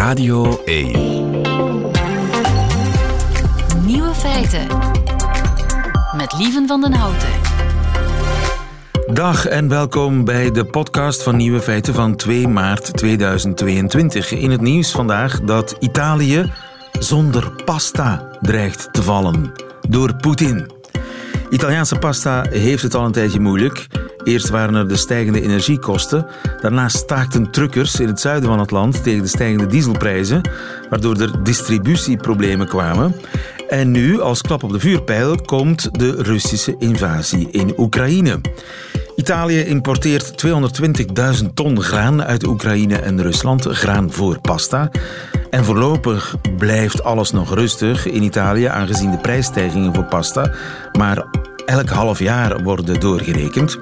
Radio 1. Nieuwe feiten. Met Lieven van den Houten. Dag en welkom bij de podcast van Nieuwe Feiten van 2 maart 2022. In het nieuws vandaag dat Italië zonder pasta dreigt te vallen door Poetin. Italiaanse pasta heeft het al een tijdje moeilijk. Eerst waren er de stijgende energiekosten. Daarna staakten truckers in het zuiden van het land tegen de stijgende dieselprijzen, waardoor er distributieproblemen kwamen. En nu, als klap op de vuurpijl, komt de Russische invasie in Oekraïne. Italië importeert 220.000 ton graan uit Oekraïne en Rusland, graan voor pasta. En voorlopig blijft alles nog rustig in Italië, aangezien de prijsstijgingen voor pasta maar elk half jaar worden doorgerekend.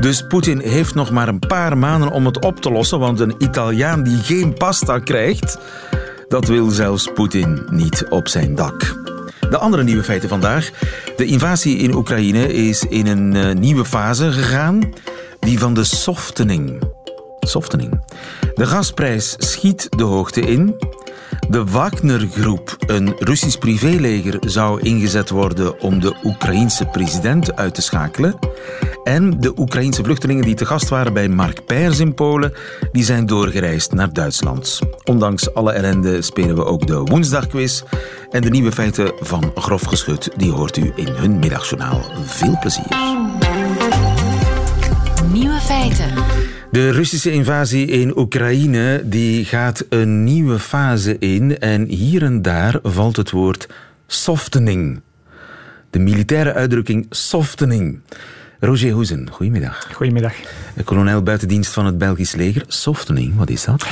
Dus Poetin heeft nog maar een paar maanden om het op te lossen, want een Italiaan die geen pasta krijgt, dat wil zelfs Poetin niet op zijn dak. De andere nieuwe feiten vandaag. De invasie in Oekraïne is in een uh, nieuwe fase gegaan, die van de softening. Softening. De gasprijs schiet de hoogte in. De Wagner-groep, een Russisch privéleger, zou ingezet worden om de Oekraïense president uit te schakelen. En de Oekraïense vluchtelingen die te gast waren bij Mark Pers in Polen, die zijn doorgereisd naar Duitsland. Ondanks alle ellende spelen we ook de woensdagquiz. En de nieuwe feiten van Grof Geschut, die hoort u in hun middagjournaal. Veel plezier. Nieuwe feiten. De Russische invasie in Oekraïne die gaat een nieuwe fase in en hier en daar valt het woord softening. De militaire uitdrukking softening. Roger Hoezen, goedemiddag. Goedemiddag. Kolonel buitendienst van het Belgisch leger. Softening, wat is dat?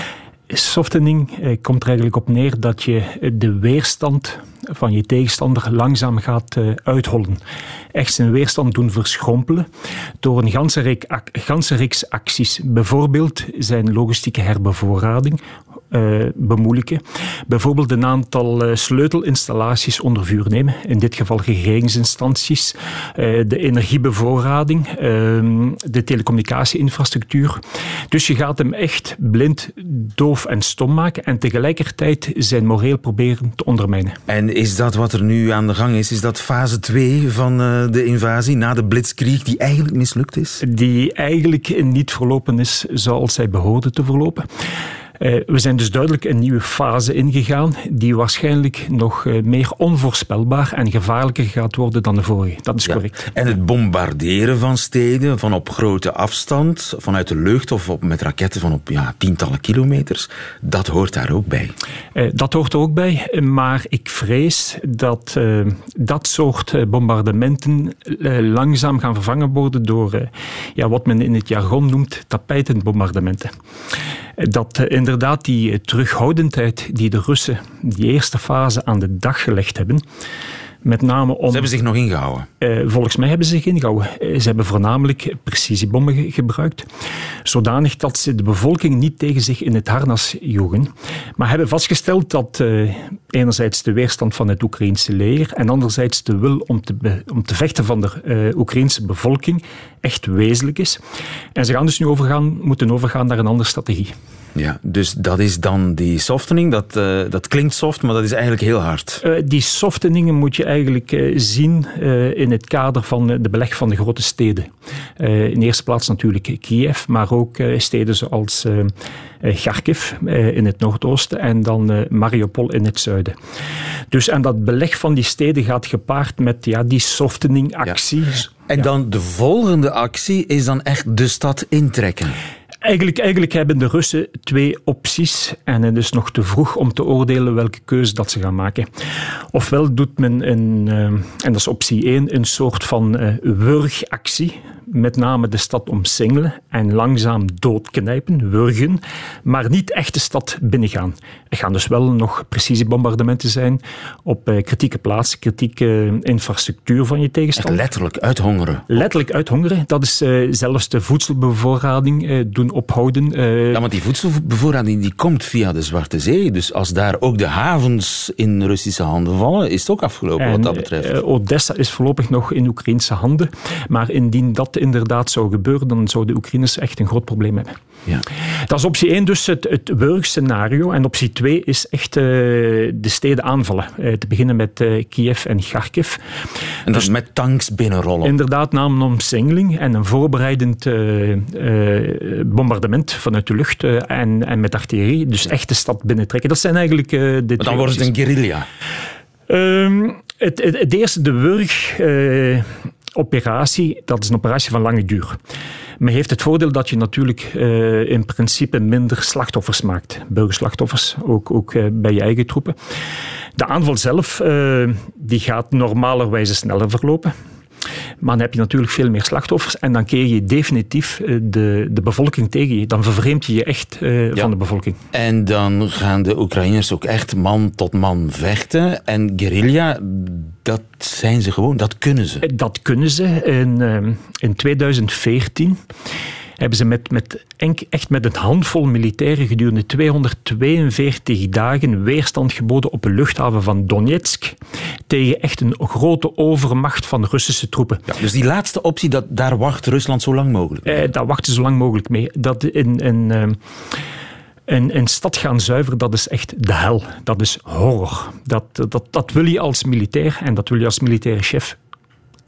Softening eh, komt er eigenlijk op neer dat je de weerstand van je tegenstander langzaam gaat uh, uithollen. Echt zijn weerstand doen verschrompelen door een ganse, ganse reeks acties. Bijvoorbeeld zijn logistieke herbevoorrading, uh, bemoeilijken. Bijvoorbeeld een aantal uh, sleutelinstallaties onder vuur nemen. In dit geval regeringsinstanties, uh, de energiebevoorrading, ehm, de telecommunicatieinfrastructuur. Dus je gaat hem echt blind, doof en stom maken en tegelijkertijd zijn moreel proberen te ondermijnen. En is dat wat er nu aan de gang is? Is dat fase 2 van de invasie na de blitzkrieg die eigenlijk mislukt is? Die eigenlijk niet verlopen is zoals zij behoorde te verlopen. Uh, we zijn dus duidelijk een nieuwe fase ingegaan, die waarschijnlijk nog uh, meer onvoorspelbaar en gevaarlijker gaat worden dan de vorige. Dat is ja. correct. En het bombarderen van steden van op grote afstand, vanuit de lucht of op, met raketten van op ja, tientallen kilometers, dat hoort daar ook bij. Uh, dat hoort er ook bij, maar ik vrees dat dat soort bombardementen langzaam gaan vervangen worden door ja, wat men in het jargon noemt tapijtenbombardementen. Dat inderdaad die terughoudendheid die de Russen die eerste fase aan de dag gelegd hebben, met name om, ze hebben zich nog ingehouden? Uh, volgens mij hebben ze zich ingehouden. Uh, ze hebben voornamelijk precisiebommen ge gebruikt, zodanig dat ze de bevolking niet tegen zich in het harnas joegen. Maar hebben vastgesteld dat uh, enerzijds de weerstand van het Oekraïnse leger en anderzijds de wil om te, om te vechten van de Oekraïnse bevolking echt wezenlijk is. En ze gaan dus nu overgaan, moeten overgaan naar een andere strategie. Ja, dus dat is dan die softening. Dat, uh, dat klinkt soft, maar dat is eigenlijk heel hard. Uh, die softeningen moet je eigenlijk uh, zien in het kader van de beleg van de grote steden. in eerste plaats natuurlijk Kiev, maar ook steden zoals Kharkiv in het noordoosten en dan Mariupol in het zuiden. Dus en dat beleg van die steden gaat gepaard met ja, die softeningactie. Ja. En dan de volgende actie is dan echt de stad intrekken. Eigenlijk, eigenlijk hebben de Russen twee opties en het is nog te vroeg om te oordelen welke keuze dat ze gaan maken. Ofwel doet men, een, en dat is optie 1, een soort van uh, wurgactie, met name de stad omsingelen en langzaam doodknijpen, wurgen, maar niet echt de stad binnengaan. Gaan dus wel nog precisiebombardementen zijn op uh, kritieke plaatsen, kritieke infrastructuur van je tegenstander. Echt letterlijk uithongeren. Letterlijk uithongeren. Dat is uh, zelfs de voedselbevoorrading uh, doen ophouden. Ja, want die voedselbevoorrading die komt via de Zwarte Zee. Dus als daar ook de havens in Russische handen vallen, is het ook afgelopen en, wat dat betreft. Odessa is voorlopig nog in Oekraïnse handen. Maar indien dat inderdaad zou gebeuren, dan zouden de Oekraïners echt een groot probleem hebben. Ja. Dat is optie 1 dus het, het wurgscenario. En optie 2 is echt uh, de steden aanvallen. Uh, te beginnen met uh, Kiev en Kharkiv. En dus met tanks binnenrollen? Inderdaad, na een omsingeling en een voorbereidend bombardement vanuit de lucht en, en met artillerie. Dus echt de stad binnentrekken. Dat zijn eigenlijk de maar dan wordt het een guerrilla? Um, het, het, het, eerste, de Wurg-operatie, dat is een operatie van lange duur. Maar heeft het voordeel dat je natuurlijk uh, in principe minder slachtoffers maakt. Burgerslachtoffers, ook, ook uh, bij je eigen troepen. De aanval zelf uh, die gaat normalerwijze sneller verlopen. Maar dan heb je natuurlijk veel meer slachtoffers en dan keer je definitief de, de bevolking tegen je. Dan vervreemd je je echt uh, ja. van de bevolking. En dan gaan de Oekraïners ook echt man tot man vechten. En guerrilla, dat zijn ze gewoon, dat kunnen ze. Dat kunnen ze. In, in 2014 hebben ze met, met, echt met een handvol militairen gedurende 242 dagen weerstand geboden op de luchthaven van Donetsk tegen echt een grote overmacht van Russische troepen. Ja, dus die laatste optie, dat, daar wacht Rusland zo lang mogelijk mee? Eh, daar wachten ze zo lang mogelijk mee. Dat in, in, uh, een, een stad gaan zuiveren, dat is echt de hel. Dat is horror. Dat, dat, dat wil je als militair en dat wil je als militaire chef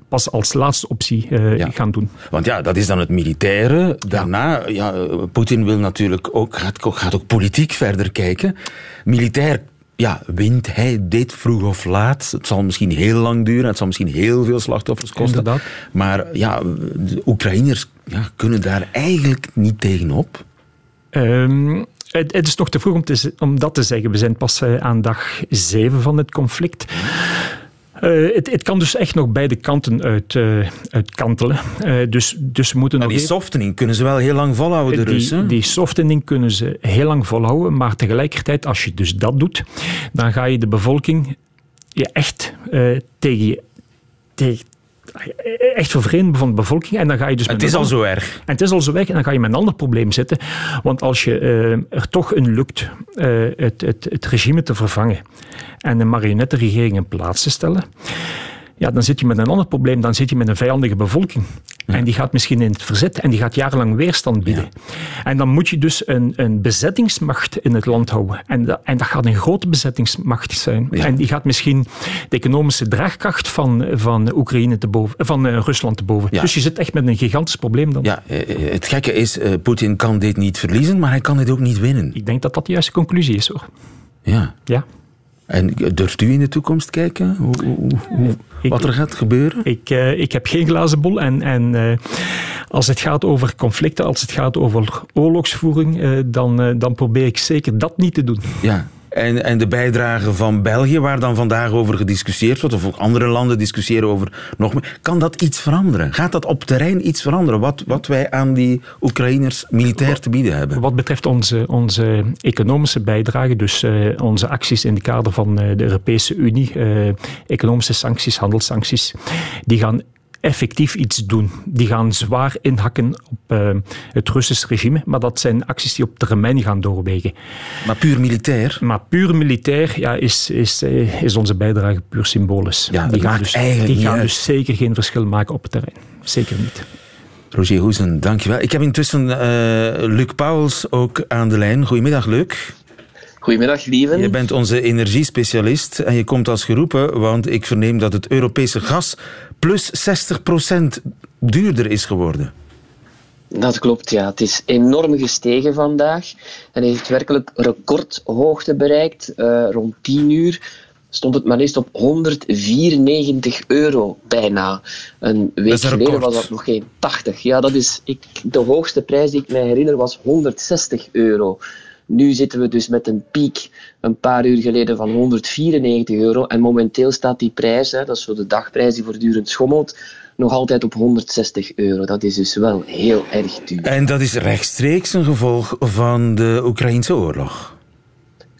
pas als laatste optie uh, ja. gaan doen. Want ja, dat is dan het militaire. Daarna, ja, ja Poetin wil natuurlijk ook, gaat, gaat ook politiek verder kijken. Militair ja, wint hij dit vroeg of laat. Het zal misschien heel lang duren, het zal misschien heel veel slachtoffers kosten. Inderdaad. Maar ja, de Oekraïners ja, kunnen daar eigenlijk niet tegenop. Um, het, het, is nog te vroeg om, te, om, dat te zeggen. We zijn pas uh, aan dag zeven van het conflict. Uh, het, het, kan dus echt nog beide kanten uit, uh, uitkantelen. Uh, dus, dus we moeten maar nog die softening kunnen ze wel heel lang volhouden, de Russen? Die, die softening kunnen ze heel lang volhouden, maar tegelijkertijd, als je dus dat doet, dan ga je de bevolking je echt tegen je tegen, echt vervreemden van de bevolking. En dan ga je dus het is al zo erg. En het is al zo erg. En dan ga je met een ander probleem zitten. Want als je uh, er toch in lukt uh, het, het, het regime te vervangen en een marionettenregering in plaats te stellen ja, dan zit je met een ander probleem. Dan zit je met een vijandige bevolking. Ja. En die gaat misschien in het verzet en die gaat jarenlang weerstand bieden. Ja. En dan moet je dus een, een bezettingsmacht in het land houden. En, dat, en dat gaat een grote bezettingsmacht zijn. Ja. En die gaat misschien de economische draagkracht van, van Oekraïne te boven, van uh, Rusland te boven. Dus je zit echt met een gigantisch probleem dan. Ja, het gekke is, uh, Poetin kan dit niet verliezen, maar hij kan dit ook niet winnen. Ik denk dat dat de juiste conclusie is hoor. Ja. Ja. En durft u in de toekomst kijken hoe, hoe, hoe, ik, wat er gaat gebeuren? Ik, uh, ik heb geen glazen bol. En, en uh, als het gaat over conflicten, als het gaat over oorlogsvoering, uh, dan, dan probeer ik zeker dat niet te doen. Ja, en, en de bijdrage van België, waar dan vandaag over gediscussieerd wordt, of ook andere landen discussiëren over nog meer. Kan dat iets veranderen? Gaat dat op terrein iets veranderen? Wat, wat wij aan die Oekraïners militair te bieden hebben? Wat betreft onze, onze economische bijdrage, dus uh, onze acties in het kader van uh, de Europese Unie, uh, economische sancties, handelssancties, die gaan effectief iets doen. Die gaan zwaar inhakken op uh, het Russische regime, maar dat zijn acties die op termijn gaan doorwegen. Maar puur militair? Maar puur militair ja, is, is, is onze bijdrage puur symbolisch. Ja, die gaan, dus, die gaan dus zeker geen verschil maken op het terrein. Zeker niet. Roger Hoesen, dankjewel. Ik heb intussen uh, Luc Pauwels ook aan de lijn. Goedemiddag, Luc. Goedemiddag, lieven. Je bent onze energiespecialist en je komt als geroepen, want ik verneem dat het Europese gas plus 60% duurder is geworden. Dat klopt, ja. Het is enorm gestegen vandaag en heeft werkelijk recordhoogte bereikt. Uh, rond 10 uur stond het maar liefst op 194 euro bijna. Een week een geleden was dat nog geen 80. Ja, dat is, ik, de hoogste prijs die ik mij herinner was 160 euro. Nu zitten we dus met een piek een paar uur geleden van 194 euro. En momenteel staat die prijs, hè, dat is zo de dagprijs die voortdurend schommelt, nog altijd op 160 euro. Dat is dus wel heel erg duur. En dat is rechtstreeks een gevolg van de Oekraïnse oorlog.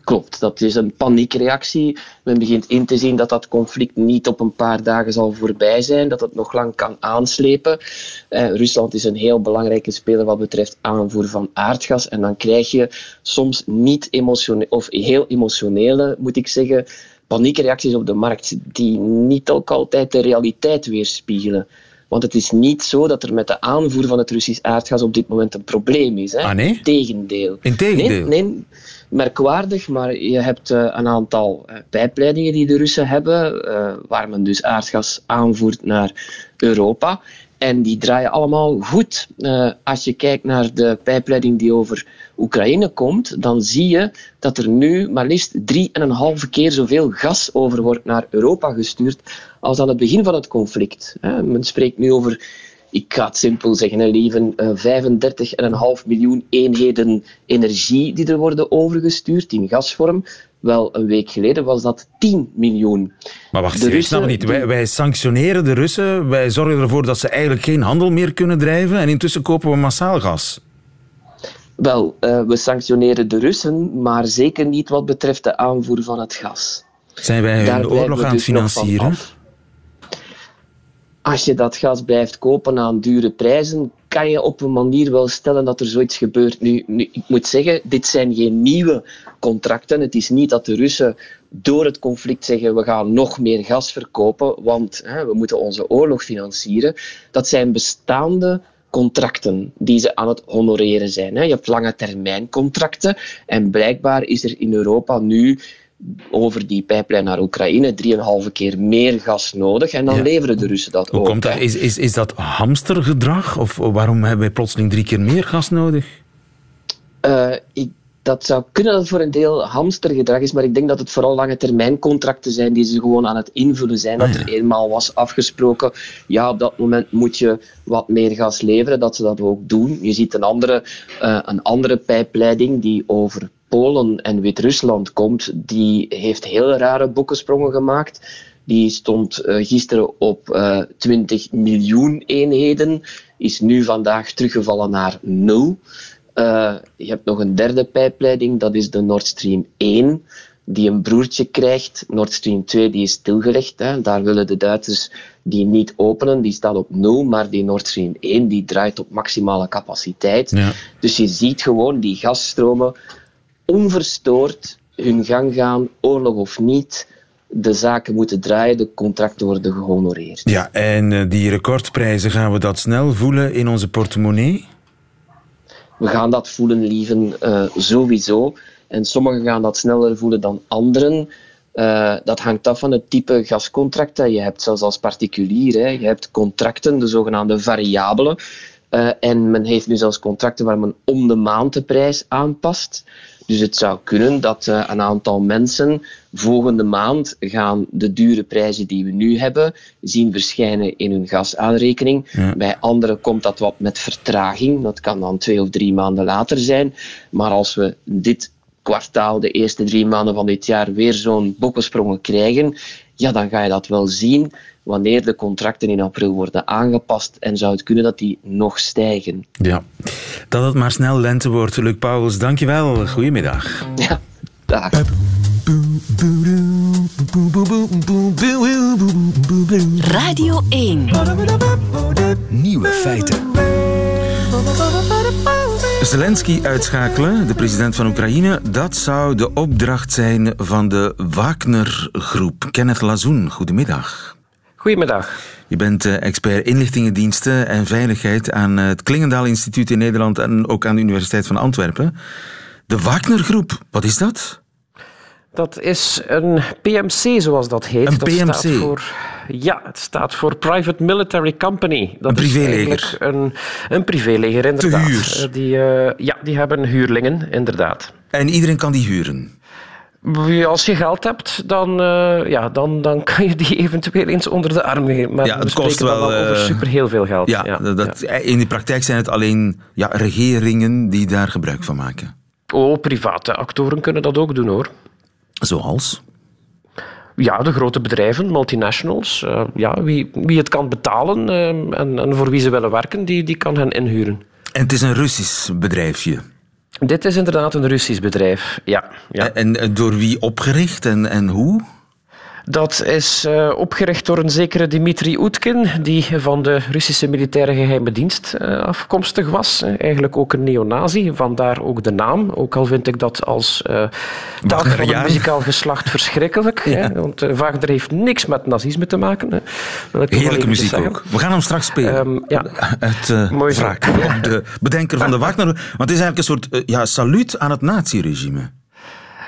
Klopt, dat is een paniekreactie. Men begint in te zien dat dat conflict niet op een paar dagen zal voorbij zijn, dat het nog lang kan aanslepen. Eh, Rusland is een heel belangrijke speler wat betreft aanvoer van aardgas. En dan krijg je soms niet emotionele, of heel emotionele, moet ik zeggen, paniekreacties op de markt, die niet ook altijd de realiteit weerspiegelen. Want het is niet zo dat er met de aanvoer van het Russisch aardgas op dit moment een probleem is. Hè? Ah, nee? Tegendeel. Integendeel? Nee, nee, merkwaardig, maar je hebt uh, een aantal uh, pijpleidingen die de Russen hebben, uh, waar men dus aardgas aanvoert naar Europa. En die draaien allemaal goed. Als je kijkt naar de pijpleiding die over Oekraïne komt, dan zie je dat er nu maar liefst drie en een halve keer zoveel gas over wordt naar Europa gestuurd als aan het begin van het conflict. Men spreekt nu over, ik ga het simpel zeggen, lieven, uh, 35,5 miljoen eenheden energie die er worden overgestuurd in gasvorm. Wel, een week geleden was dat 10 miljoen. Maar wacht, de Russen, niet. Wij, wij, sanctioneren de Russen, wij zorgen ervoor dat ze eigenlijk geen handel meer kunnen drijven en intussen kopen we massaal gas. Wel, uh, we sanctioneren de Russen, maar zeker niet wat betreft de aanvoer van het gas. Zijn wij hun de oorlog aan het dus financieren? Als je dat gas blijft kopen aan dure prijzen, kan je op een manier wel stellen dat er zoiets gebeurt. Nu, ik moet zeggen, dit zijn geen nieuwe contracten. Het is niet dat de Russen door het conflict zeggen we gaan nog meer gas verkopen, want hè, we moeten onze oorlog financieren. Dat zijn bestaande contracten die ze aan het honoreren zijn. Je hebt lange termijn contracten en blijkbaar is er in Europa nu over die pijplijn naar Oekraïne drieënhalve keer meer gas nodig en dan ja. leveren de Russen dat Hoe ook. Komt dat? Is, is, is dat hamstergedrag of waarom hebben wij plotseling drie keer meer gas nodig? Uh, ik, dat zou kunnen dat het voor een deel hamstergedrag is, maar ik denk dat het vooral lange termijn contracten zijn die ze gewoon aan het invullen zijn. Dat er eenmaal was afgesproken, ja, op dat moment moet je wat meer gas leveren, dat ze dat ook doen. Je ziet een andere, uh, een andere pijpleiding die over Polen en Wit-Rusland komt, die heeft heel rare boekensprongen gemaakt. Die stond uh, gisteren op uh, 20 miljoen eenheden, is nu vandaag teruggevallen naar nul. Uh, je hebt nog een derde pijpleiding, dat is de Nord Stream 1, die een broertje krijgt. Nord Stream 2 die is stilgelegd. Hè. Daar willen de Duitsers die niet openen. Die staat op nul, maar die Nord Stream 1 die draait op maximale capaciteit. Ja. Dus je ziet gewoon die gasstromen onverstoord hun gang gaan, oorlog of niet. De zaken moeten draaien, de contracten worden gehonoreerd. Ja, en uh, die recordprijzen, gaan we dat snel voelen in onze portemonnee? We gaan dat voelen, lieven, uh, sowieso. En sommigen gaan dat sneller voelen dan anderen. Uh, dat hangt af van het type gascontract dat je hebt, zelfs als particulier. Hè. Je hebt contracten, de zogenaamde variabelen. Uh, en men heeft nu zelfs contracten waar men om de maand de prijs aanpast. Dus het zou kunnen dat uh, een aantal mensen volgende maand gaan de dure prijzen die we nu hebben zien verschijnen in hun gasaanrekening. Ja. Bij anderen komt dat wat met vertraging. Dat kan dan twee of drie maanden later zijn. Maar als we dit kwartaal, de eerste drie maanden van dit jaar, weer zo'n bokkensprongen krijgen, ja, dan ga je dat wel zien wanneer de contracten in april worden aangepast en zou het kunnen dat die nog stijgen. Ja, dat het maar snel lente wordt. Luc Pauwels, dankjewel. Goedemiddag. Ja, dag. Radio 1. Nieuwe feiten. Zelensky uitschakelen, de president van Oekraïne, dat zou de opdracht zijn van de Wagner-groep. Kenneth Lazoen, goedemiddag. Goedemiddag. Je bent expert inlichtingendiensten en veiligheid aan het Klingendaal Instituut in Nederland en ook aan de Universiteit van Antwerpen. De Wagner-groep, wat is dat? Dat is een PMC, zoals dat heet. Een dat PMC? Staat voor, ja, het staat voor Private Military Company. Dat een privéleger? Een, een privéleger, inderdaad. Te huur? Die, uh, ja, die hebben huurlingen, inderdaad. En iedereen kan die huren? Als je geld hebt, dan, uh, ja, dan, dan kan je die eventueel eens onder de arm nemen. Maar ja, het we kost wel, wel over super heel veel geld. Ja, ja dat, ja. In de praktijk zijn het alleen ja, regeringen die daar gebruik van maken. Oh, private actoren kunnen dat ook doen hoor. Zoals? Ja, de grote bedrijven, multinationals. Uh, ja, wie, wie het kan betalen uh, en, en, voor wie ze willen werken, die, die kan hen inhuren. En het is een Russisch bedrijfje? Dit is inderdaad een Russisch bedrijf, ja. ja. En, en door wie opgericht en, en hoe? Dat is uh, opgericht door een zekere Dmitri Oetkin, die van de Russische militaire geheime dienst uh, afkomstig was. Eigenlijk ook een neonazi, vandaar ook de naam. Ook al vind ik dat als uh, taal van het muzikaal geslacht verschrikkelijk. Ja. Hè, want Wagner heeft niks met nazisme te maken. Hè. Heerlijke muziek ook. We gaan hem straks spelen. Um, ja. Het op de bedenker van de Wagner. Want het is eigenlijk een soort ja, saluut aan het naziregime.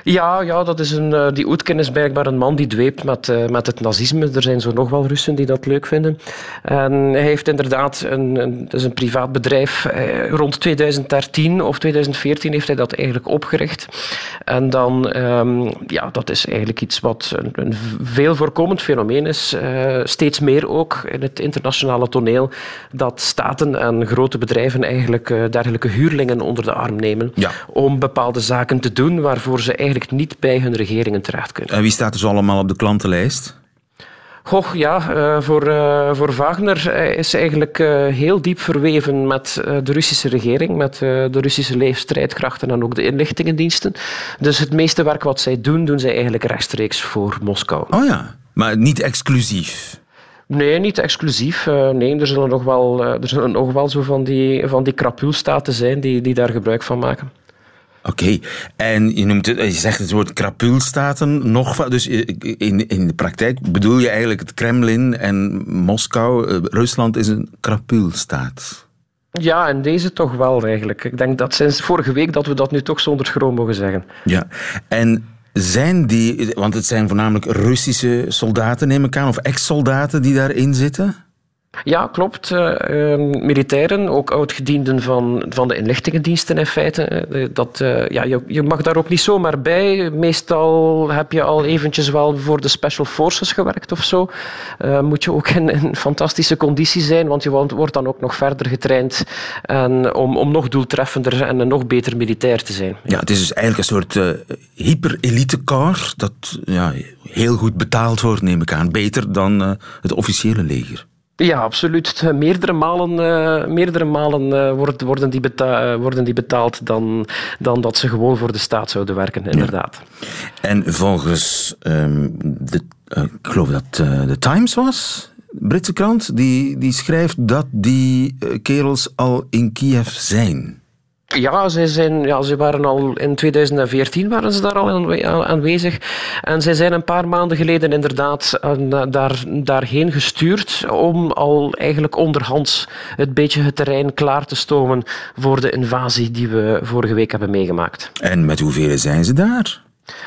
Ja, ja dat is een, uh, die Oetken is blijkbaar een man die dweept met, uh, met het nazisme. Er zijn zo nog wel Russen die dat leuk vinden. En hij heeft inderdaad een, een, is een privaat bedrijf. Uh, rond 2013 of 2014 heeft hij dat eigenlijk opgericht. En dan, um, ja, dat is eigenlijk iets wat een, een veel voorkomend fenomeen is. steeds meer ook in het internationale toneel. Dat staten en grote bedrijven eigenlijk dergelijke huurlingen onder de arm nemen. Ja. Om bepaalde zaken te doen waarvoor ze eigenlijk eigenlijk niet bij hun regeringen terecht kunnen. En wie staat dus allemaal op de klantenlijst? Goh, ja, uh, voor, uh, voor Wagner uh, is eigenlijk heel diep verweven met de Russische regering, met de Russische leefstrijdkrachten en ook de inlichtingendiensten. Dus het meeste werk wat zij doen, doen zij eigenlijk rechtstreeks voor Moskou. Oh ja, maar niet exclusief. Nee, niet exclusief. nee, er zullen nog wel, er zullen nog wel zo van die, van die zijn die, die daar gebruik van maken. Oké, en je, noemt het, je zegt het woord krapulstaten nog. Dus in, in de praktijk bedoel je eigenlijk het Kremlin en Moskou. Eh, Rusland is een krapulstaat. Ja, en deze toch wel eigenlijk. Ik denk dat sinds vorige week dat we dat nu toch zonder schroom mogen zeggen. Ja, en zijn die, want het zijn voornamelijk Russische soldaten, neem ik aan, of ex-soldaten die daarin zitten? Ja, klopt. Uh, militairen, ook oudgedienden van, van de inlichtingendiensten in feite. Uh, dat, uh, ja, je, je mag daar ook niet zomaar bij. Meestal heb je al eventjes wel voor de Special Forces gewerkt of zo. moet je ook in, in, fantastische condities zijn, want je wordt dan ook nog verder getraind en om, om nog doeltreffender en een nog beter militair te zijn. Ja, het is dus eigenlijk een soort hyper-elite-car dat ja, heel goed betaald wordt, neem ik aan. Beter dan het officiële leger. Ja, absoluut. Meerdere malen, uh, meerdere malen uh, worden, worden, die betaald, uh, worden die betaald dan, dan dat ze gewoon voor de staat zouden werken, inderdaad. Ja. En volgens, um, de, ik geloof dat de Times was, Britse krant, die, die schrijft dat die kerels al in Kiev zijn. Ja, zij, zijn, ja, ze waren al in 2014 waren ze daar al aanwezig. En zij zijn een paar maanden geleden inderdaad daar, daarheen gestuurd om al eigenlijk onderhands het beetje het terrein klaar te stomen voor de invasie die we vorige week hebben meegemaakt. En met hoeveel zijn ze daar?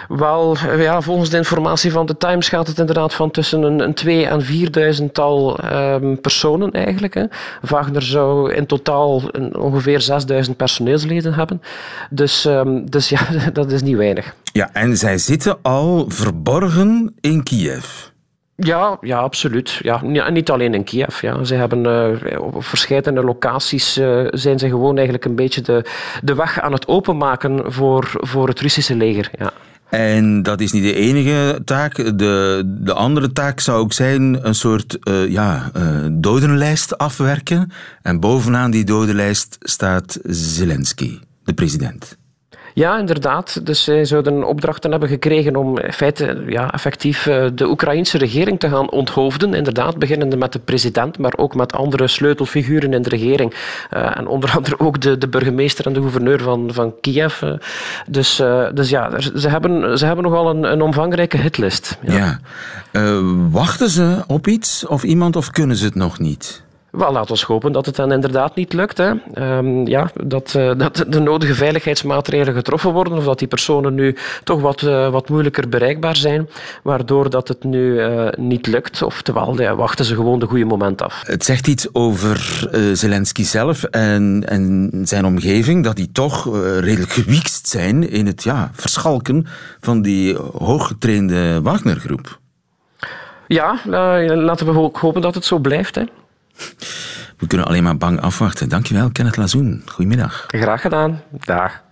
Wel, ja, volgens de informatie van de Times gaat het inderdaad van tussen een, een 2 en 4000-tal um, personen eigenlijk. Hè. Wagner zou in totaal een, ongeveer 6000 personeelsleden hebben. Dus, um, dus ja, dat is niet weinig. Ja, en zij zitten al verborgen in Kiev. Ja, ja, absoluut. Ja, niet alleen in Kiev. Ja. Ze hebben uh, op verschillende locaties uh, zijn ze gewoon eigenlijk een beetje de, de weg aan het openmaken voor, voor het Russische leger. Ja. En dat is niet de enige taak. De, de andere taak zou ook zijn een soort uh, ja, dodenlijst afwerken. En bovenaan die dodenlijst staat Zelensky, de president. Ja, inderdaad. Dus zij zouden opdrachten hebben gekregen om feite ja, effectief eh, de Oekraïnse regering te gaan onthoofden. Inderdaad, beginnende met de president, maar ook met andere sleutelfiguren in de regering. Uh, en onder andere ook de, de burgemeester en de gouverneur van, van Kiev. Dus, dus ja, ze hebben, ze hebben nogal een, een omvangrijke hitlist. Ja. wachten ze op iets of iemand of kunnen ze het nog niet? Wel, laten we hopen dat het dan inderdaad niet lukt. Hè. Um, ja, dat, uh, dat de nodige veiligheidsmaatregelen getroffen worden, of dat die personen nu toch wat, uh, wat moeilijker bereikbaar zijn, waardoor dat het nu uh, niet lukt. Oftewel, ja, wachten ze gewoon de goede moment af. Het zegt iets over Zelensky zelf en, en zijn omgeving, dat die toch redelijk gewiekst zijn in het ja, verschalken van die hooggetrainde Wagner-groep. Ja, laten we ook hopen dat het zo blijft. Hè. We kunnen alleen maar bang afwachten. Dankjewel, Kenneth Lazoen. Goedemiddag. Graag gedaan. Dag.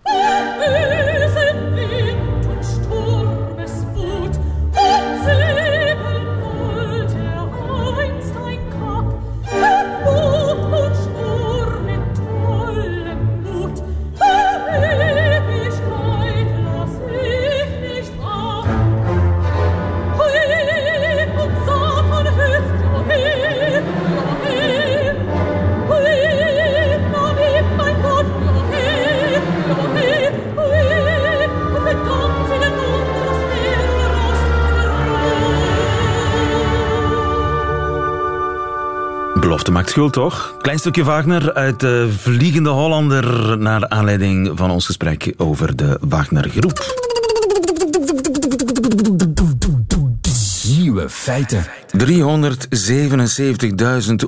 Schuld, toch? Klein stukje Wagner uit de Vliegende Hollander... naar aanleiding van ons gesprek over de Wagner-groep. Nieuwe feiten. 377.000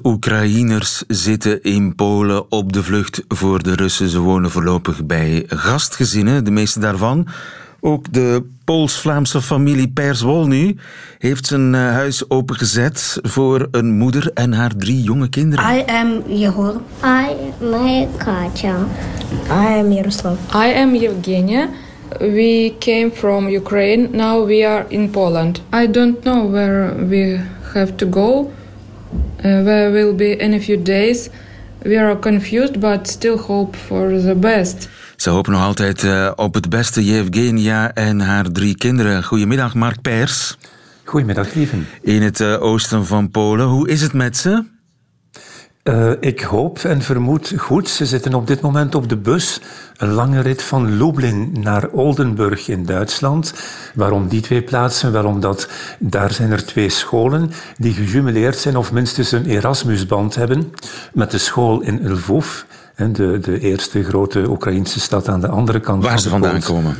Oekraïners zitten in Polen op de vlucht voor de Russen. Ze wonen voorlopig bij gastgezinnen, de meeste daarvan. Ook de Pools-Vlaamse familie Perswol nu heeft zijn eh, huis opengezet voor een moeder en haar drie jonge kinderen. I am Yehor. I am Katja. I am Yaroslav. I am Evgenia. We came from Ukraine. Now we are in Poland. I don't know where we have to go. Uh, where we'll be in a few days. We are confused, but still hope for the best. Ze hopen nog altijd uh, op het beste, Yevgenia en haar drie kinderen. Goedemiddag, Mark Pers. Goedemiddag, lieven. In het uh, oosten van Polen. Hoe is het met ze? Uh, ik hoop en vermoed goed. Ze zitten op dit moment op de bus. Een lange rit van Lublin naar Oldenburg in Duitsland. Waarom die twee plaatsen? Wel omdat daar zijn er twee scholen die gejumeleerd zijn of minstens een Erasmusband hebben met de school in Lvov. De, de eerste grote Oekraïnse stad aan de andere kant Waar van ze vandaan komen.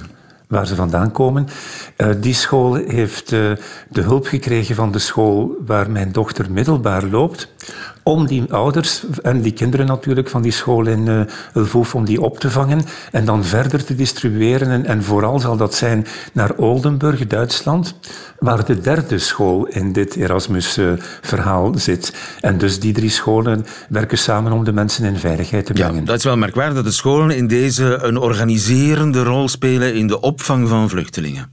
waar ze vandaan komen. Uh, die school heeft uh, de hulp gekregen van de school waar mijn dochter middelbaar loopt. Om die ouders en die kinderen natuurlijk van die school in uh, Lvov, om die op te vangen en dan verder te distribueren. En, en vooral zal dat zijn naar Oldenburg, Duitsland, waar de derde school in dit Erasmus-verhaal zit. En dus die drie scholen werken samen om de mensen in veiligheid te brengen. Ja, dat is wel merkwaardig dat de scholen in deze een organiserende rol spelen in de opvang van vluchtelingen.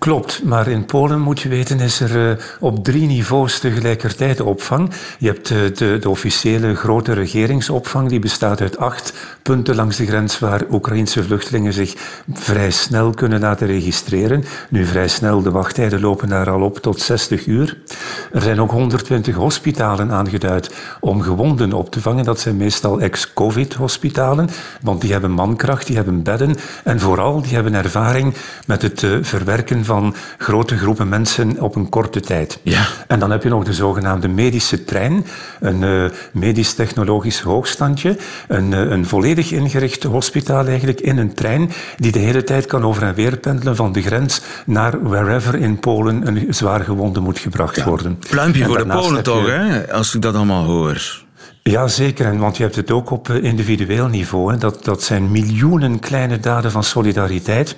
Klopt, maar in Polen moet je weten is er uh, op drie niveaus tegelijkertijd opvang. Je hebt uh, de, de, officiële grote regeringsopvang, die bestaat uit acht punten langs de grens waar Oekraïnse vluchtelingen zich vrij snel kunnen laten registreren. Nu vrij snel, de wachttijden lopen daar al op tot 60 uur. Er zijn ook 120 hospitalen aangeduid om gewonden op te vangen. Dat zijn meestal ex-covid-hospitalen, want die hebben mankracht, die hebben bedden en vooral die hebben ervaring met het uh, verwerken van grote groepen mensen op een korte tijd. Ja. En dan heb je nog de zogenaamde medische trein, een uh, medisch-technologisch hoogstandje, een, uh, een volledig ingericht hospitaal eigenlijk in een trein die de hele tijd kan over en weer pendelen van de grens naar wherever in Polen een zwaar gewonde moet gebracht Ja. worden. Pluimpje En voor de Polen je- toch, hè? Als ik dat allemaal hoor. Ja, zeker. En want je hebt het ook op eh, individueel niveau. Hè. Dat, dat zijn miljoenen kleine daden van solidariteit.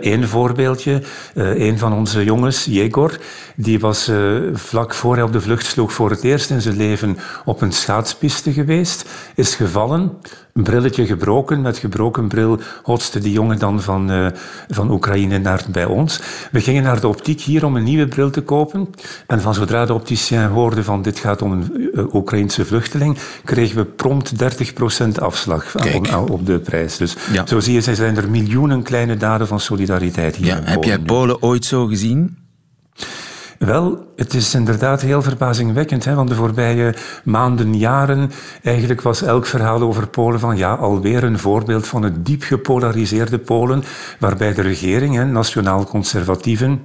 Eén voorbeeldje. Eh, een van onze jongens, Jegor, die was eh, vlak voor hij op de vlucht sloeg voor het eerst in zijn leven op een schaatspiste geweest. Is gevallen, een brilletje gebroken. Met gebroken bril hotste die jongen dan van, eh, van Oekraïne naar bij ons. We gingen naar de optiek hier om een nieuwe bril te kopen. En van zodra de opticien hoorde van dit gaat om een eh, Oekraïnse vluchteling, kregen we prompt 30% afslag op, op de prijs. Dus Ja. zo zie je, zijn er miljoenen kleine daden van solidariteit hier Ja, heb jij. Polen ooit zo gezien? Wel, het is inderdaad heel verbazingwekkend. Hè? Want de voorbije maanden, jaren, eigenlijk was elk verhaal over Polen van ja, alweer een voorbeeld van het diep gepolariseerde Polen, waarbij de regering, nationaal-conservatieven,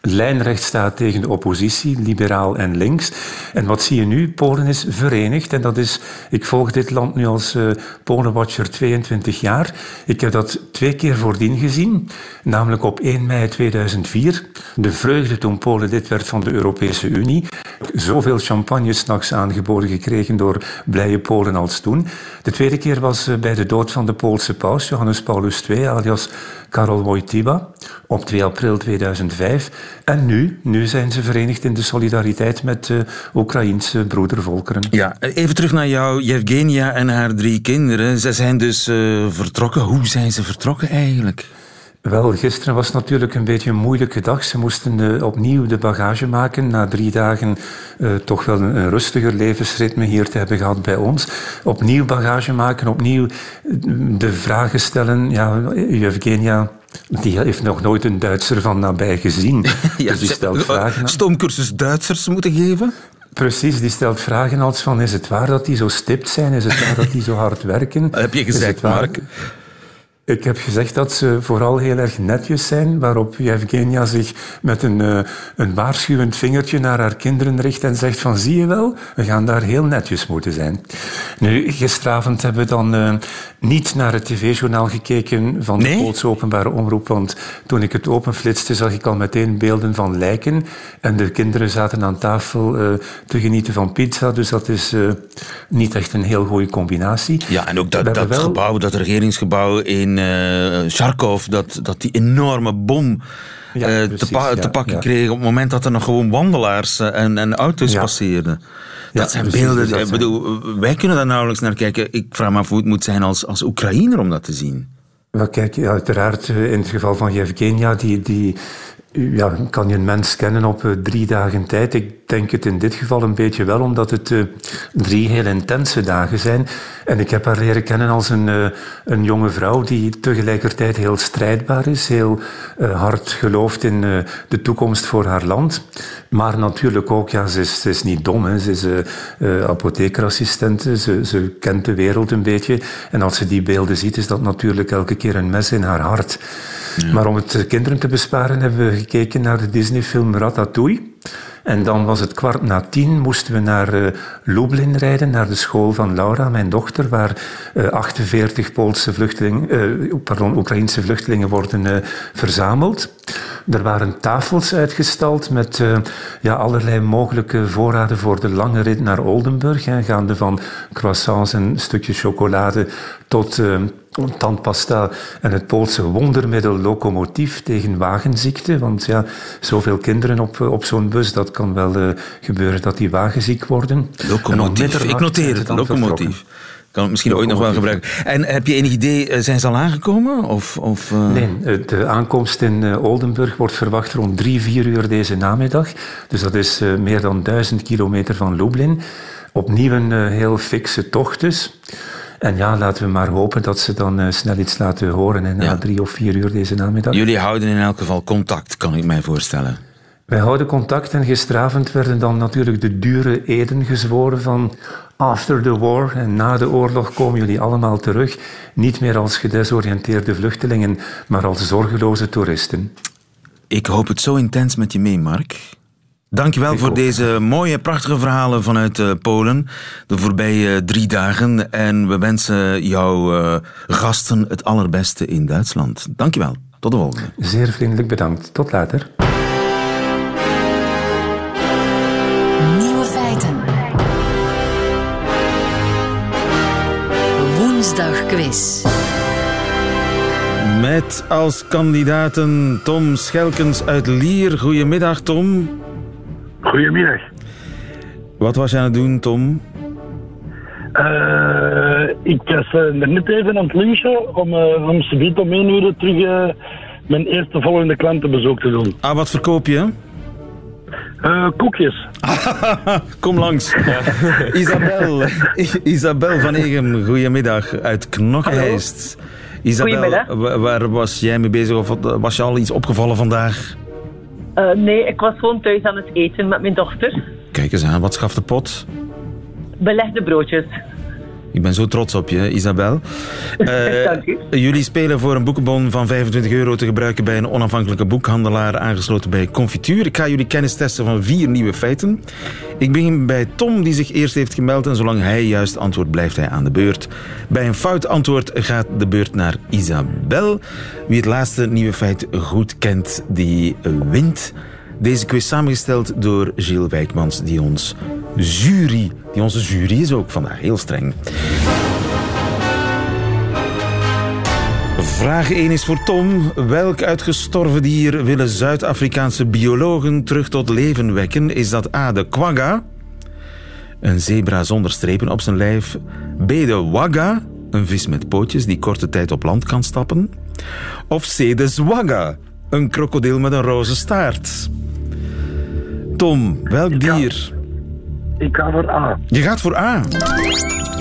lijnrecht staat tegen de oppositie, liberaal en links. En wat zie je nu? Polen is verenigd. En dat is, ik volg dit land nu als uh, Polenwatcher 22 jaar. Ik heb dat twee keer voordien gezien, namelijk op 1 mei 2004. De vreugde toen Polen lid werd van de Europese Unie. Zoveel champagne s'nachts aangeboden gekregen door blije Polen als toen. De tweede keer was uh, bij de dood van de Poolse paus, Johannes Paulus II, alias Karol Wojtyła, op 2 april 2005. En nu, nu zijn ze verenigd in de solidariteit met de Oekraïense broedervolkeren. Ja, even terug naar jou, Yevgenia en haar drie kinderen. Ze zijn dus uh, vertrokken. Hoe zijn ze vertrokken eigenlijk? Wel, gisteren was natuurlijk een beetje een moeilijke dag. Ze moesten uh, opnieuw de bagage maken. Na drie dagen uh, toch wel een, een, rustiger levensritme hier te hebben gehad bij ons. Opnieuw bagage maken, opnieuw de vragen stellen. Ja, Evgenia, die heeft nog nooit een Duitser van nabij gezien. ja, dus die stelt vragen. Stoomcursus Duitsers moeten geven? Precies, die stelt vragen als van is het waar dat die zo stipt zijn? Is het waar dat die zo hard werken? Dat heb je gezegd, Mark. Ik heb gezegd dat ze vooral heel erg netjes zijn, waarop Yevgenia zich met een, uh, een waarschuwend vingertje naar haar kinderen richt en zegt van zie je wel, we gaan daar heel netjes moeten zijn. Nu, gisteravond hebben we dan uh, niet naar het tv-journaal gekeken van de Poolse openbare omroep, want toen ik het openflitste zag ik al meteen beelden van lijken en de kinderen zaten aan tafel uh, te genieten van pizza, dus dat is niet echt een heel goede combinatie. Ja, en ook dat, dat gebouw, dat regeringsgebouw in uh, Charkov, dat, dat die enorme bom ja, precies, te, pa te, pakken ja. kreeg op het moment dat er nog gewoon wandelaars uh, en, en, auto's passeerden. Dat zijn precies, beelden. Dat zijn... Bedoel, wij kunnen daar nauwelijks naar kijken. Ik vraag me af hoe het moet zijn als, als Oekraïner om dat te zien. Wel, kijk, uiteraard in het geval van Yevgenia, die, die ja, kan je een mens kennen op uh, drie dagen tijd? Ik denk het in dit geval een beetje wel, omdat het uh, drie heel intense dagen zijn. En ik heb haar leren kennen als een, uh, een jonge vrouw die tegelijkertijd heel strijdbaar is, heel hard gelooft in de toekomst voor haar land. Maar natuurlijk ook, ja, ze is, ze is niet dom, hè. ze is apothekerassistent, ze, ze kent de wereld een beetje. En als ze die beelden ziet, is dat natuurlijk elke keer een mes in haar hart. Maar om het kinderen te besparen hebben we gekeken naar de Disney-film Ratatouille. En dan was het kwart na tien, moesten we naar uh, Lublin rijden, naar de school van Laura, mijn dochter, waar uh, 48 Poolse vluchtelingen, pardon, Oekraïnse vluchtelingen worden verzameld. Er waren tafels uitgestald met ja, allerlei mogelijke voorraden voor de lange rit naar Oldenburg, hè, gaande van croissants en stukjes chocolade tot tandpasta en het Poolse wondermiddel locomotief tegen wagenziekte. Want ja, zoveel kinderen op, op zo'n bus, dat kan wel uh, gebeuren dat die wagenziek worden. Locomotief, ik noteer het, locomotief. Kan het misschien ooit nog wel gebruiken. En heb je enig idee, eh, zijn ze al aangekomen? Of, of, uh... Nee, de aankomst in Oldenburg wordt verwacht rond drie, vier uur deze namiddag. Dus dat is meer dan duizend kilometer van Lublin. Opnieuw een heel fikse tocht dus. En ja, laten we maar hopen dat ze dan uh, snel iets laten horen in na drie of vier uur deze namiddag. Jullie houden in elk geval contact, kan ik mij voorstellen. Wij houden contact en gisteravond werden dan natuurlijk de dure eden gezworen van after the war en na de oorlog komen jullie allemaal terug. Niet meer als gedesoriënteerde vluchtelingen, maar als zorgeloze toeristen. Ik hoop het zo intens met je mee, Mark. Dankjewel Ik voor ook. deze mooie, prachtige verhalen vanuit uh, Polen. De voorbije uh, drie dagen. En we wensen jouw uh, gasten het allerbeste in Duitsland. Dankjewel. Tot de volgende. Zeer vriendelijk bedankt. Tot later. Nieuwe feiten. Woensdag quiz. Met als kandidaten Tom Schelkens uit Lier. Goedemiddag, Tom. Goedemiddag. Wat was je aan het doen, Tom? Uh, ik was uh, net even aan het lunchen om, uh, om subiet om één uur terug mijn eerste volgende klantenbezoek te doen. Ah, wat verkoop je? koekjes. Kom langs. Ja. Isabel, Isabel van Egem, goedemiddag uit Knokheist. Isabel, waar was jij mee bezig of was je al iets opgevallen vandaag? Uh, nee, ik was gewoon thuis aan het eten met mijn dochter. Kijk eens aan, wat schaft de pot? Belegde broodjes. Ik ben zo trots op je, Isabel. Uh, Dank u. Jullie spelen voor een boekenbon van 25 euro te gebruiken bij een onafhankelijke boekhandelaar aangesloten bij Confituur. Ik ga jullie kennis testen van vier nieuwe feiten. Ik begin bij Tom, die zich eerst heeft gemeld. En zolang hij juist antwoordt, blijft hij aan de beurt. Bij een fout antwoord gaat de beurt naar Isabel. Wie het laatste nieuwe feit goed kent, die wint. Deze quiz samengesteld door Gilles Wijkmans, die ons jury, die onze jury is ook vandaag heel streng. Vraag 1 is voor Tom. Welk uitgestorven dier willen Zuid-Afrikaanse biologen terug tot leven wekken? Is dat A, de quagga, een zebra zonder strepen op zijn lijf? B, de wagga, een vis met pootjes die korte tijd op land kan stappen? Of C, de zwagga, een krokodil met een roze staart? Tom, welk dier? Ik ga voor A. Je gaat voor A.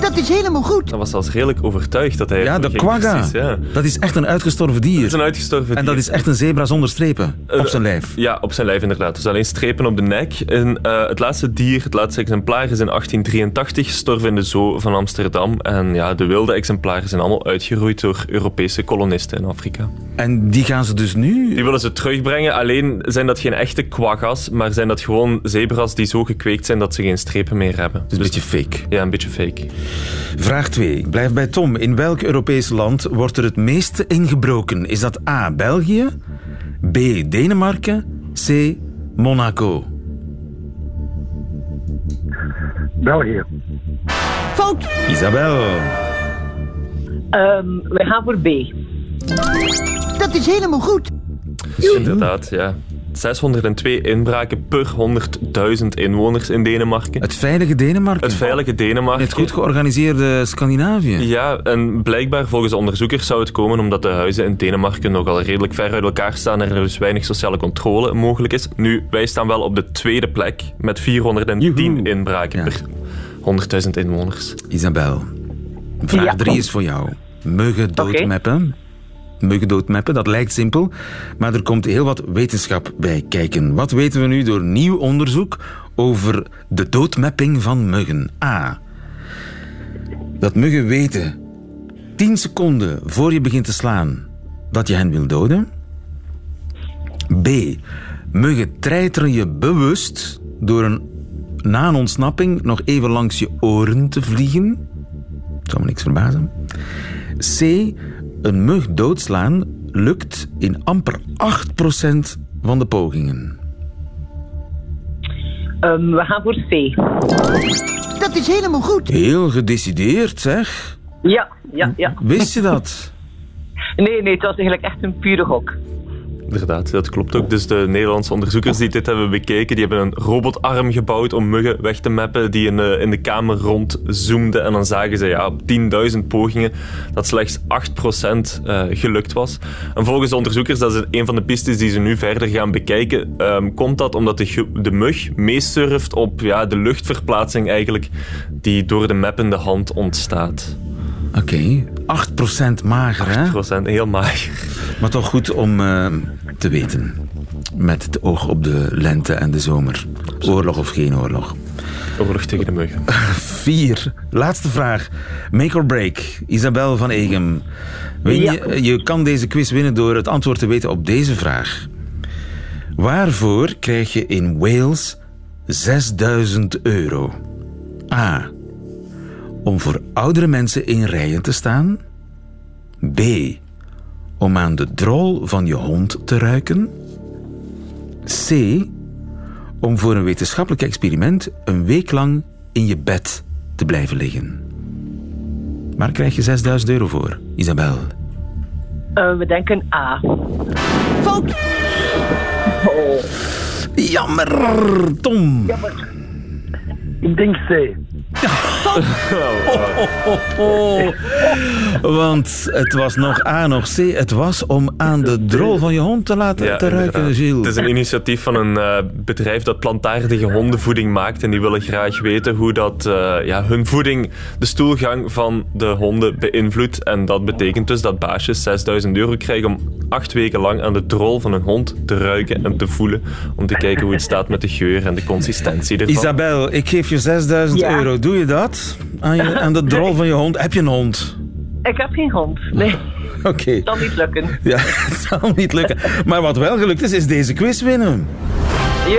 Dat is helemaal goed. Dat was zelfs redelijk overtuigd dat hij... Ja, de quagga. precies, ja. Dat is echt een uitgestorven dier. Dat is een uitgestorven En dier. dat is echt een zebra zonder strepen op zijn lijf. Ja, op zijn lijf inderdaad. Dus alleen strepen op de nek. En, eh, het laatste dier, het laatste exemplaar is in 1883 gestorven in de zoo van Amsterdam. En ja, de wilde exemplaren zijn allemaal uitgeroeid door Europese kolonisten in Afrika. En die gaan ze dus nu... Die willen ze terugbrengen. Alleen zijn dat geen echte quagga's, maar zijn dat gewoon zebra's die zo gekweekt zijn dat ze geen strepen meer hebben. Dus een beetje fake. Ja, een beetje fake. Vraag 2. Ik blijf bij Tom. In welk Europees land wordt er het meeste ingebroken? Is dat A. België? B. Denemarken? C. Monaco? België. Fout. Isabel. Ehm, we gaan voor B. Dat is helemaal goed. Dus inderdaad, ja. 602 inbraken per 100.000 inwoners in Denemarken. Het veilige Denemarken. Het veilige Denemarken. Het goed georganiseerde Scandinavië. Ja, en blijkbaar volgens onderzoekers zou het komen omdat de huizen in Denemarken nogal redelijk ver uit elkaar staan en er dus weinig sociale controle mogelijk is. Nu, wij staan wel op de tweede plek met 410 inbraken per 100.000 inwoners. Isabel. Vraag Ja. 3 is voor jou. Muggen doodmappen. Doodmappen, dat lijkt simpel, maar er komt heel wat wetenschap bij kijken. Wat weten we nu door nieuw onderzoek over de doodmapping van muggen? A. Dat muggen weten 10 seconden voor je begint te slaan dat je hen wil doden. B. Muggen treiteren je bewust door een, na een ontsnapping nog even langs je oren te vliegen. Zou me niks verbazen. C. Een mug doodslaan lukt in amper 8% van de pogingen. Ehm, we gaan voor C. Dat is helemaal goed. Heel gedecideerd, zeg. Ja, ja, ja. Wist je dat? Nee, nee, het was eigenlijk echt een pure gok. Inderdaad, dat klopt ook. Dus de Nederlandse onderzoekers die dit hebben bekeken, die hebben een robotarm gebouwd om muggen weg te mappen, die in de, in de kamer rondzoomde. En dan zagen ze ja, op 10.000 pogingen dat slechts 8% eh, gelukt was. En volgens de onderzoekers, dat is een van de pistes die ze nu verder gaan bekijken, ehm, komt dat omdat de, de mug meesurft op ja, de luchtverplaatsing eigenlijk, die door de mappende hand ontstaat. Oké, 8% mager, hè? 8% heel mager. Maar toch goed om eh, te weten. Met het oog op de lente en de zomer. Oorlog of geen oorlog. Oorlog tegen de muggen. Vier. Laatste vraag. Make or break. Isabel van Egem. Win je, je kan deze quiz winnen door het antwoord te weten op deze vraag. Waarvoor krijg je in Wales 6000 euro? A. Om voor oudere mensen in rijen te staan. B. Om aan de drol van je hond te ruiken. C. Om voor een wetenschappelijk experiment een week lang in je bed te blijven liggen. Waar krijg je 6000 euro voor, Isabel? Eh, we denken A. Fout. Oh. Jammer, Tom. Ik denk C. Want het was nog A, nog C. Het was om aan de drol van je hond te laten Ja, te ruiken, inderdaad. Gilles. Het is een initiatief van een eh, bedrijf dat plantaardige hondenvoeding maakt. En die willen graag weten hoe dat, eh, ja, hun voeding de stoelgang van de honden beïnvloedt. En dat betekent dus dat baasjes 6000 euro krijgen om acht weken lang aan de drol van een hond te ruiken en te voelen. Om te kijken hoe het staat met de geur en de consistentie ervan. Isabel, ik geef je 6000 Ja. euro. Doe je dat? Aan, je, aan de drol van je hond. Heb je een hond? Ik heb geen hond. Nee, Oké. dat niet lukken. Ja, het zal niet lukken. Maar wat wel gelukt is, is deze quiz winnen. Jee.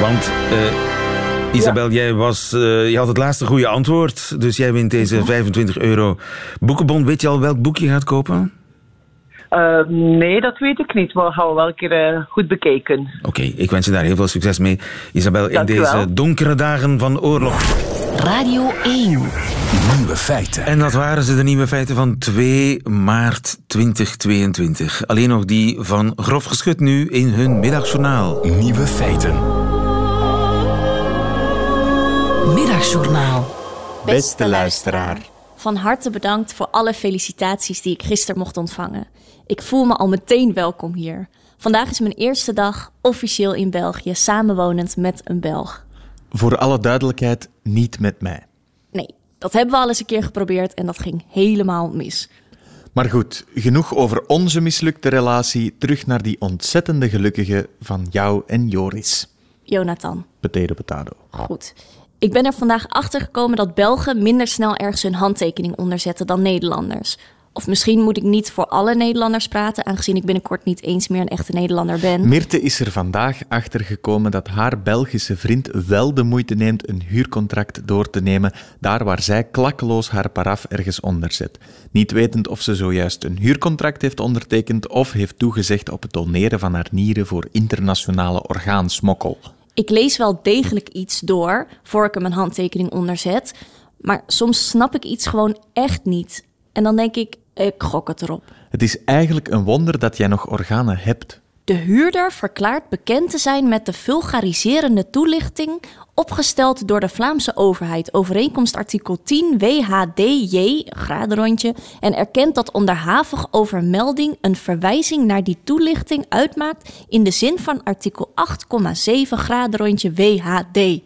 Want, eh, Isabel, jij was, eh, je had het laatste goede antwoord. Dus jij wint deze 25 euro boekenbon. Weet je al welk boek je gaat kopen? Eh, nee, dat weet ik niet, maar gaan we wel een keer eh, goed bekijken. Oké, ik wens je daar heel veel succes mee. Isabel, in wel. deze donkere dagen van oorlog. Radio 1. Nieuwe feiten. En dat waren ze, de nieuwe feiten van 2 maart 2022. Alleen nog die van Grof Geschut nu in hun middagjournaal. Nieuwe feiten. Middagjournaal. Beste luisteraar. Van harte bedankt voor alle felicitaties die ik gisteren mocht ontvangen. Ik voel me al meteen welkom hier. Vandaag is mijn eerste dag officieel in België, samenwonend met een Belg. Voor alle duidelijkheid, niet met mij. Nee, dat hebben we al eens een keer geprobeerd en dat ging helemaal mis. Maar goed, genoeg over onze mislukte relatie. Terug naar die ontzettende gelukkige van jou en Joris. Jonathan. Potato potato. Goed. Ik ben er vandaag achter gekomen dat Belgen minder snel ergens hun handtekening onderzetten dan Nederlanders. Of misschien moet ik niet voor alle Nederlanders praten, aangezien ik binnenkort niet eens meer een echte Nederlander ben. Mirte is er vandaag achter gekomen dat haar Belgische vriend wel de moeite neemt een huurcontract door te nemen, daar waar zij klakkeloos haar paraf ergens onder zet. Niet wetend of ze zojuist een huurcontract heeft ondertekend of heeft toegezegd op het doneren van haar nieren voor internationale orgaansmokkel. Ik lees wel degelijk iets door voor ik er mijn handtekening onder zet, maar soms snap ik iets gewoon echt niet. En dan denk ik, ik gok het erop. Het is eigenlijk een wonder dat jij nog organen hebt. De huurder verklaart bekend te zijn met de vulgariserende toelichting opgesteld door de Vlaamse overheid, overeenkomst artikel 10 WHDJ, gradenrondje, en erkent dat onderhavig overmelding een verwijzing naar die toelichting uitmaakt in de zin van artikel 8,7 gradenrondje WHD.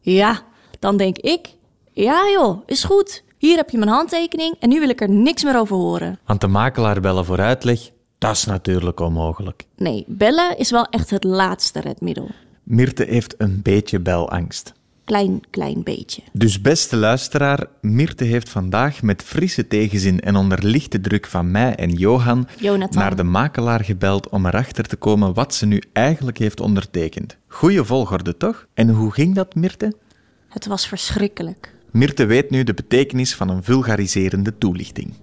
Ja, dan denk ik, ja joh, is goed. Hier heb je mijn handtekening en nu wil ik er niks meer over horen. Want de makelaar bellen voor uitleg, dat is natuurlijk onmogelijk. Nee, bellen is wel echt het laatste redmiddel. Mirte heeft een beetje belangst. Klein, klein beetje. Dus beste luisteraar, Mirte heeft vandaag met frisse tegenzin en onder lichte druk van mij en Johan Jonathan. naar de makelaar gebeld om erachter te komen wat ze nu eigenlijk heeft ondertekend. Goeie volgorde, toch? En hoe ging dat, Mirte? Het was verschrikkelijk. Mirte weet nu de betekenis van een vulgariserende toelichting.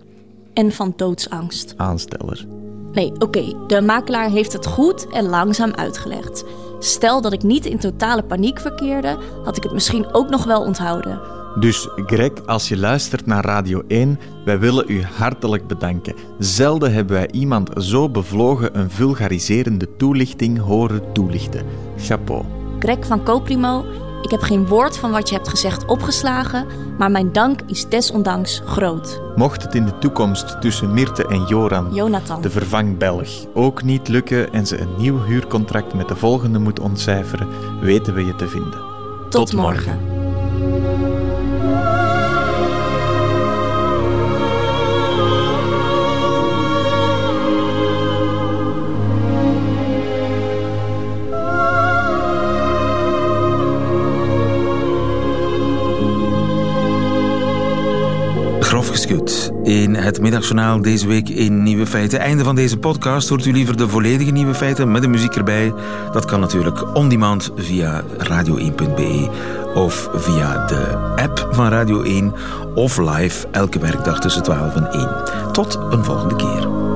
En van doodsangst. Aansteller. Nee, oké, de makelaar heeft het goed en langzaam uitgelegd. Stel dat ik niet in totale paniek verkeerde, had ik het misschien ook nog wel onthouden. Dus Greg, als je luistert naar Radio 1, wij willen u hartelijk bedanken. Zelden hebben wij iemand zo bevlogen een vulgariserende toelichting horen toelichten. Chapeau. Greg van Coprimo, ik heb geen woord van wat je hebt gezegd opgeslagen, maar mijn dank is desondanks groot. Mocht het in de toekomst tussen Mirte en Joran, Jonathan. de vervangbelg, ook niet lukken en ze een nieuw huurcontract met de volgende moet ontcijferen, weten we je te vinden. Tot, morgen. In het middagjournaal deze week in Nieuwe Feiten. Einde van deze podcast hoort u liever de volledige Nieuwe Feiten met de muziek erbij. Dat kan natuurlijk on demand via radio1.be of via de app van Radio 1 of live elke werkdag tussen 12 en 1. Tot een volgende keer.